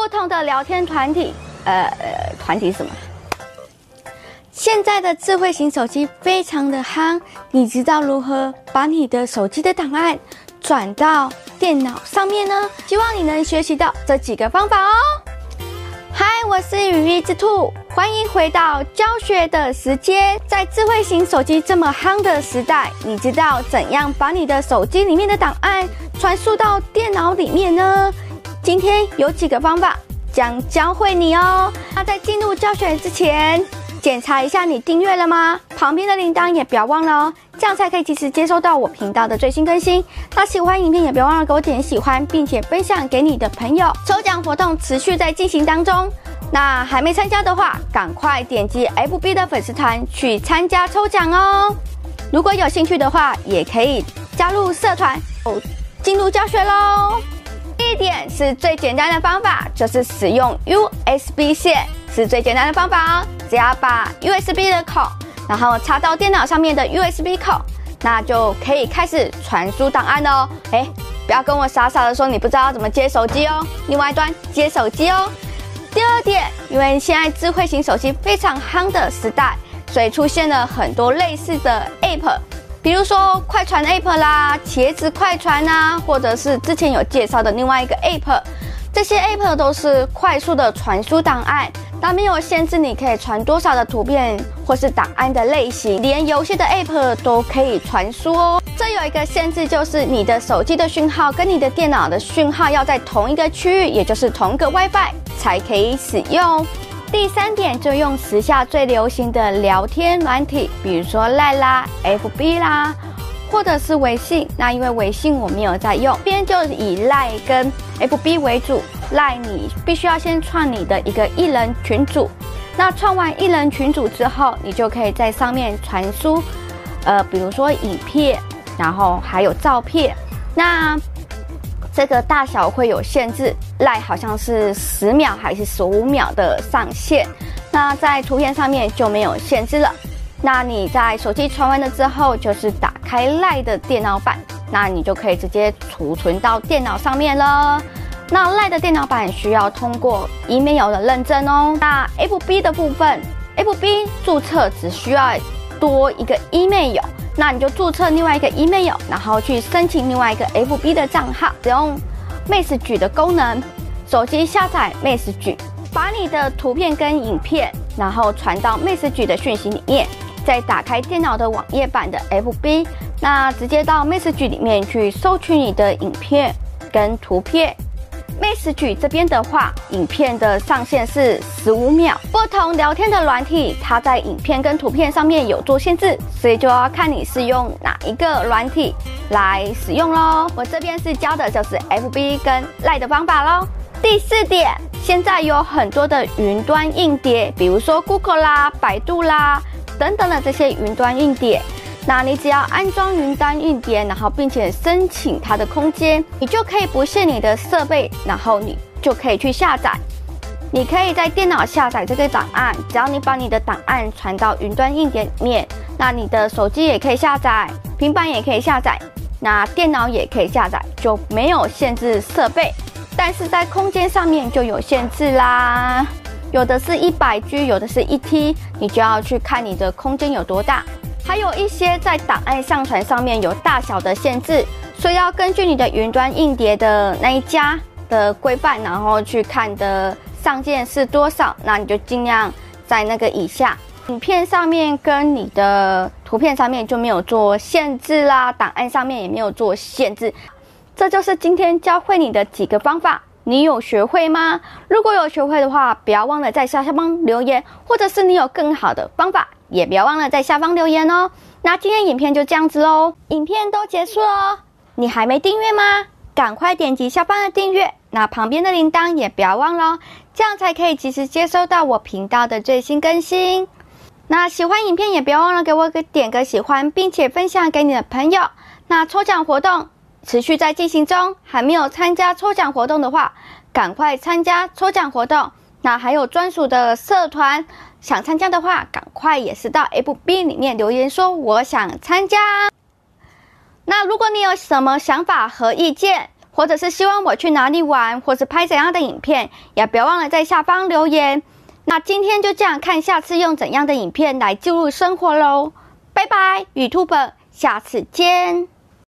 不同的聊天团体，呃，团体什么？现在的智慧型手机非常的夯，你知道如何把你的手机的档案转到电脑上面呢？希望你能学习到这几个方法哦。嗨，我是雨衣之兔，欢迎回到教学的时间。在智慧型手机这么夯的时代，你知道怎样把你的手机里面的档案传输到电脑里面呢？今天有几个方法将教会你哦。那在进入教学之前，检查一下你订阅了吗？旁边的铃铛也不要忘了哦，这样才可以及时接收到我频道的最新更新。那喜欢影片也别忘了给我点喜欢，并且分享给你的朋友。抽奖活动持续在进行当中，那还没参加的话，赶快点击 FB 的粉丝团去参加抽奖哦。如果有兴趣的话，也可以加入社团哦，进入教学喽。是最简单的方法，就是使用 USB 线，是最简单的方法哦。只要把 USB 的口，然后插到电脑上面的 USB 口，那就可以开始传输档案哦。哎，不要跟我傻傻的说你不知道怎么接手机哦。另外一端接手机哦。第二点，因为现在智慧型手机非常夯的时代，所以出现了很多类似的 App。比如说快传 App 啦，茄子快传啊，或者是之前有介绍的另外一个 App，这些 App 都是快速的传输档案，但没有限制你可以传多少的图片或是档案的类型，连游戏的 App 都可以传输哦。这有一个限制，就是你的手机的讯号跟你的电脑的讯号要在同一个区域，也就是同一个 WiFi 才可以使用。第三点，就用时下最流行的聊天软体，比如说赖啦、FB 啦，或者是微信。那因为微信我没有在用，这边就以赖跟 FB 为主。赖你必须要先创你的一个艺人群组，那创完艺人群组之后，你就可以在上面传输，呃，比如说影片，然后还有照片。那这个大小会有限制，LINE 好像是十秒还是十五秒的上限，那在图片上面就没有限制了。那你在手机传完了之后，就是打开 LINE 的电脑版，那你就可以直接储存到电脑上面了。那 LINE 的电脑版需要通过 email 的认证哦。那 FB 的部分，FB 注册只需要多一个 email。那你就注册另外一个 email，然后去申请另外一个 FB 的账号，使用 Message 的功能，手机下载 Message，把你的图片跟影片，然后传到 Message 的讯息里面，再打开电脑的网页版的 FB，那直接到 Message 里面去搜取你的影片跟图片。Message 这边的话，影片的上限是十五秒。不同聊天的软体，它在影片跟图片上面有做限制，所以就要看你是用哪一个软体来使用喽。我这边是教的就是 FB 跟 LINE 的方法喽。第四点，现在有很多的云端硬碟，比如说 Google 啦、百度啦等等的这些云端硬碟。那你只要安装云端硬碟，然后并且申请它的空间，你就可以不限你的设备，然后你就可以去下载。你可以在电脑下载这个档案，只要你把你的档案传到云端硬碟里面，那你的手机也可以下载，平板也可以下载，那电脑也可以下载，就没有限制设备。但是在空间上面就有限制啦，有的是一百 G，有的是一 T，你就要去看你的空间有多大。还有一些在档案上传上面有大小的限制，所以要根据你的云端硬碟的那一家的规范，然后去看的上限是多少，那你就尽量在那个以下。影片上面跟你的图片上面就没有做限制啦，档案上面也没有做限制。这就是今天教会你的几个方法，你有学会吗？如果有学会的话，不要忘了在下方留言，或者是你有更好的方法。也不要忘了在下方留言哦。那今天影片就这样子喽，影片都结束喽，你还没订阅吗？赶快点击下方的订阅，那旁边的铃铛也不要忘了，这样才可以及时接收到我频道的最新更新。那喜欢影片也不要忘了给我个点个喜欢，并且分享给你的朋友。那抽奖活动持续在进行中，还没有参加抽奖活动的话，赶快参加抽奖活动。那还有专属的社团。想参加的话，赶快也是到 FB 里面留言说我想参加。那如果你有什么想法和意见，或者是希望我去哪里玩，或是拍怎样的影片，也别忘了在下方留言。那今天就这样，看下次用怎样的影片来记录生活喽。拜拜，YouTuber，下次见。